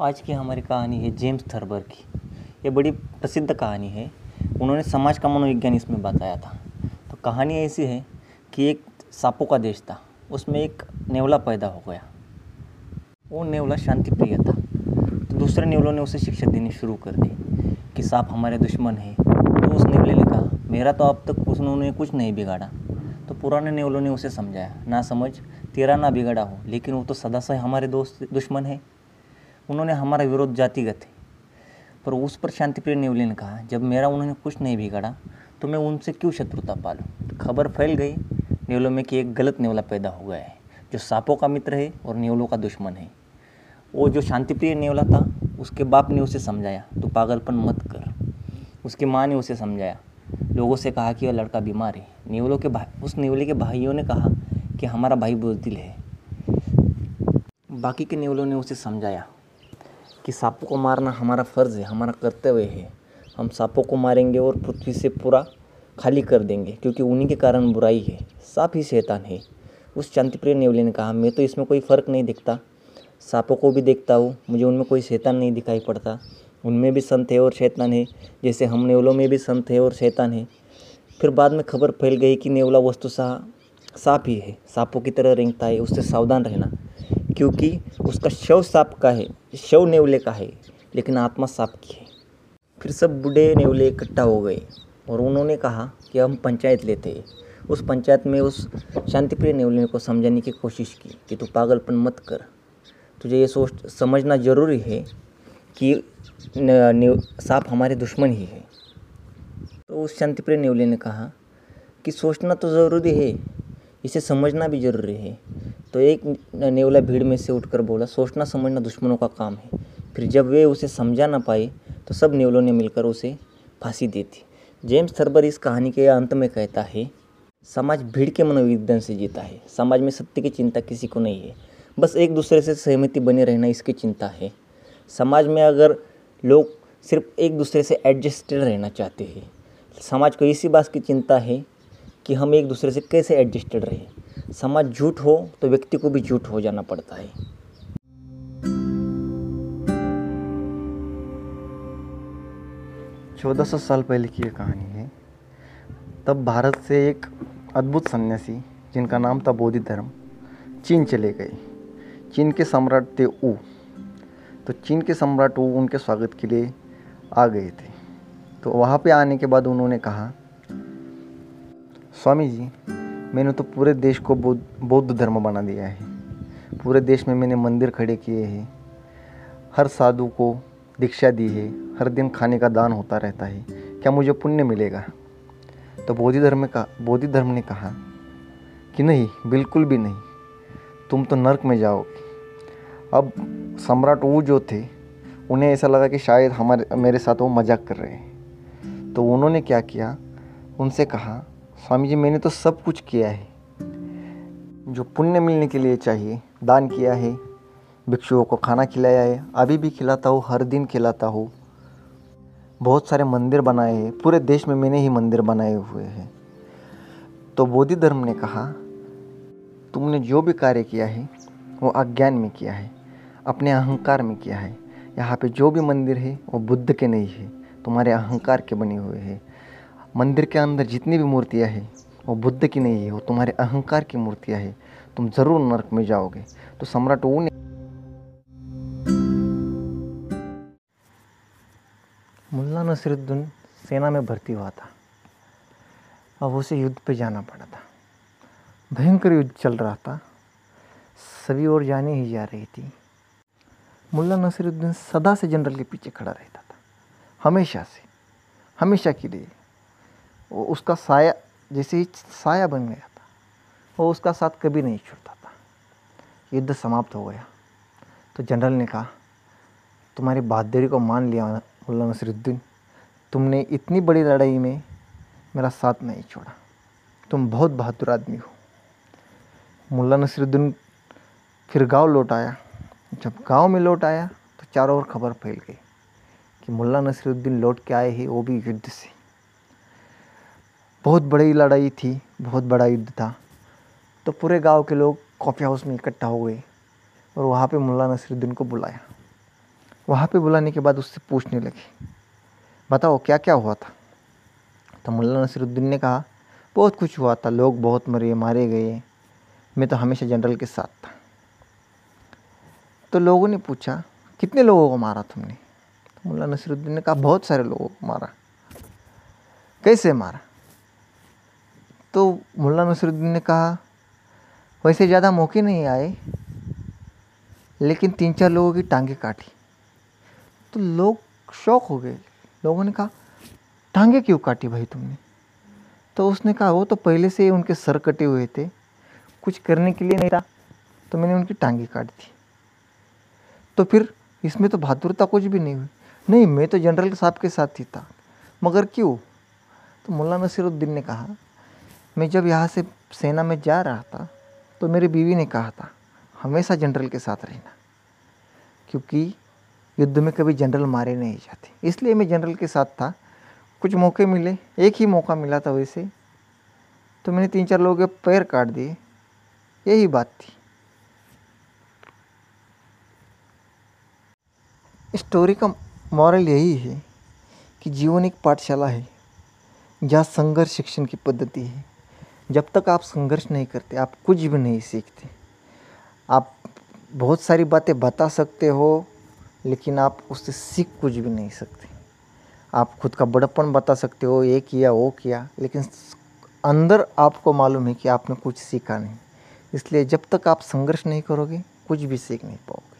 आज की हमारी कहानी है जेम्स थर्बर की। ये बड़ी प्रसिद्ध कहानी है। उन्होंने समाज का मनोविज्ञान इसमें बताया था। तो कहानी ऐसी है कि एक सांपों का देश था। उसमें एक नेवला पैदा हो गया। वो नेवला शांति प्रिय था। तो दूसरे नेवलों ने उसे शिक्षा देनी शुरू कर दी कि, सांप हमारे दुश्मन है। तो उस नेवले ने कहा, मेरा तो अब तक उन्होंने कुछ नहीं बिगाड़ा। तो पुराने नेवलों ने उसे समझाया, ना समझ, तेरा ना बिगड़ा हो, लेकिन वो तो सदा से हमारे दोस्त, दुश्मन है। उन्होंने हमारा विरोध जातिगत है पर उस पर शांतिप्रिय नेवले ने कहा, जब मेरा उन्होंने कुछ नहीं बिगाड़ा तो मैं उनसे क्यों शत्रुता पालूँ? खबर फैल गई, नेवलों में कि एक गलत नेवला पैदा हो गया है, जो सांपों का मित्र है और नेवलों का दुश्मन है। वो जो शांतिप्रिय नेवला था, उसके बाप ने उसे समझाया तो पागलपन मत कर। उसकी माँ ने उसे समझाया। लोगों से कहा कि वह लड़का बीमार है। नेवलों के भाई उस नेवले के भाइयों ने कहा कि हमारा भाई बुजदिल है। बाकी के नेवलों ने उसे समझाया। कि सांपों को मारना हमारा फ़र्ज़ है, हमारा कर्तव्य है। हम सांपों को मारेंगे और पृथ्वी से पूरा खाली कर देंगे, क्योंकि उन्हीं के कारण बुराई है। सांप ही शैतान है। उस शांतिप्रिय नेवले ने कहा, मैं तो इसमें कोई फ़र्क नहीं दिखता। सांपों को भी देखता हूँ। मुझे उनमें कोई शैतान नहीं दिखाई पड़ता। उनमें भी संत है और शैतान है। जैसे हम नेवलों में भी संत है और शैतान है। फिर बाद में खबर फैल गई कि नेवला वस्तु सांप ही है। सांपों की तरह रेंगता है। उससे सावधान रहना। क्योंकि उसका शव सांप का है, शव नेवले का है, लेकिन आत्मा सांप की है। फिर सब बूढ़े नेवले इकट्ठा हो गए और उन्होंने कहा कि हम पंचायत लेते हैं। उस पंचायत में उस शांतिप्रिय नेवले को समझाने की कोशिश की कि तू पागलपन मत कर। तुझे ये सोच समझना ज़रूरी है कि सांप हमारे दुश्मन ही है। तो उस शांतिप्रिय नेवले ने कहा कि सोचना तो ज़रूरी है, इसे समझना भी ज़रूरी है। तो एक नेवला भीड़ में से उठकर बोला, सोचना समझना दुश्मनों का काम है। फिर जब वे उसे समझा ना पाए तो सब नेवलों ने मिलकर उसे फांसी दी थी जेम्स थर्बर इस कहानी के अंत में कहता है, समाज भीड़ के मनोविज्ञान से जीता है। समाज में सत्य की चिंता किसी को नहीं है। बस एक दूसरे से सहमति बने रहना इसकी चिंता है। समाज में अगर लोग सिर्फ़ एक दूसरे से एडजस्टेड रहना चाहते हैं, समाज को इसी बात की चिंता है कि हम एक दूसरे से कैसे एडजस्टेड रहें। समाज झूठ हो तो व्यक्ति को भी झूठ हो जाना पड़ता है। चौदह सौ साल पहले की ये कहानी है। तब भारत से एक अद्भुत सन्यासी, जिनका नाम था बोधि धर्म, चीन चले गए। चीन के सम्राट थे ऊ। तो चीन के सम्राट ऊ उनके स्वागत के लिए आ गए थे। तो वहाँ पे आने के बाद उन्होंने कहा स्वामी जी मैंने तो पूरे देश को बौद्ध बौद्ध धर्म बना दिया है। पूरे देश में मैंने मंदिर खड़े किए हैं। हर साधु को दीक्षा दी है। हर दिन खाने का दान होता रहता है। क्या मुझे पुण्य मिलेगा? तो बोधि धर्म का बोधि धर्म ने कहा कि नहीं, बिल्कुल भी नहीं। तुम तो नर्क में जाओगे। अब सम्राट वो जो थे, उन्हें ऐसा लगा कि शायद हमारे, मेरे साथ वो मज़ाक कर रहे हैं। तो उन्होंने क्या किया? उनसे कहा स्वामी जी, मैंने तो सब कुछ किया है। जो पुण्य मिलने के लिए चाहिए, दान किया है, भिक्षुओं को खाना खिलाया है, अभी भी खिलाता हूँ, हर दिन खिलाता हूँ। बहुत सारे मंदिर बनाए हैं, पूरे देश में मैंने ही मंदिर बनाए हुए हैं। तो बोधि धर्म ने कहा, तुमने जो भी कार्य किया है, वो अज्ञान में किया है, अपने अहंकार में किया है। यहाँ पे जो भी मंदिर है, वो बुद्ध के नहीं है, तुम्हारे अहंकार के बने हुए हैं। मंदिर के अंदर जितनी भी मूर्तियाँ हैं, वो बुद्ध की नहीं है, वो तुम्हारे अहंकार की मूर्तियाँ हैं। तुम ज़रूर नरक में जाओगे। तो सम्राट वो ने मुल्ला नसरुद्दीन सेना में भर्ती हुआ था। अब उसे युद्ध पे जाना पड़ा था। भयंकर युद्ध चल रहा था। सभी ओर जाने ही जा रही थी। मुल्ला नसरुद्दीन सदा से जनरल के पीछे खड़ा रहता था। हमेशा से। हमेशा के लिए। वो उसका साया, जैसे ही साया बन गया था, वो उसका साथ कभी नहीं छोड़ता था। युद्ध समाप्त हो गया। तो जनरल ने कहा, तुम्हारी बहादुरी को मान लिया मुल्ला नसरुद्दीन। तुमने इतनी बड़ी लड़ाई में मेरा साथ नहीं छोड़ा। तुम बहुत बहादुर आदमी हो। मुल्ला नसरुद्दीन फिर गाँव लौट आया। जब गाँव में लौट आया तो चारों ओर खबर फैल गई कि मुल्ला नसरुद्दीन लौट के आए हैं, वो भी युद्ध से। बहुत बड़ी लड़ाई थी, बहुत बड़ा युद्ध था। तो पूरे गाँव के लोग कॉफ़ी हाउस में इकट्ठा हो गए और वहाँ पे मुल्ला नसरुद्दीन को बुलाया। वहाँ पे बुलाने के बाद उससे पूछने लगे, बताओ क्या क्या हुआ था? तो मुल्ला नसरुद्दीन ने कहा, बहुत कुछ हुआ था, लोग बहुत मरे, मारे गए। मैं तो हमेशा जनरल के साथ था। तो लोगों ने पूछा, कितने लोगों को मारा तुमने? तो मुल्ला नसीरुद्दीन ने कहा, बहुत सारे लोगों को मारा। कैसे मारा? तो मुल्ला नसीरुद्दीन ने कहा, वैसे ज़्यादा मौके नहीं आए, लेकिन तीन चार लोगों की टांगे काटी। तो लोग शौक हो गए। लोगों ने कहा, टांगे क्यों काटी भाई तुमने? तो उसने कहा, वो तो पहले से ही उनके सर कटे हुए थे। कुछ करने के लिए नहीं था तो मैंने उनकी टांगे काट दी। तो फिर इसमें तो बहादुरता कुछ भी नहीं हुई। नहीं, मैं तो जनरल साहब के साथ ही था। मगर क्यों? तो मुल्ला नसीरुद्दीन ने कहा मैं जब यहाँ से सेना में जा रहा था तो मेरी बीवी ने कहा था, हमेशा जनरल के साथ रहना, क्योंकि युद्ध में कभी जनरल मारे नहीं जाते। इसलिए मैं जनरल के साथ था। कुछ मौके मिले, एक ही मौका मिला था वैसे। तो मैंने तीन चार लोगों के पैर काट दिए। यही बात थी। स्टोरी का मॉरल यही है कि जीवन एक पाठशाला है, जहाँ संघर्ष शिक्षण की पद्धति है। जब तक आप संघर्ष नहीं करते, आप कुछ भी नहीं सीखते। आप बहुत सारी बातें बता सकते हो, लेकिन आप उससे सीख कुछ भी नहीं सकते। आप खुद का बड़प्पन बता सकते हो, ये किया, वो किया, लेकिन अंदर आपको मालूम है कि आपने कुछ सीखा नहीं। इसलिए जब तक आप संघर्ष नहीं करोगे, कुछ भी सीख नहीं पाओगे।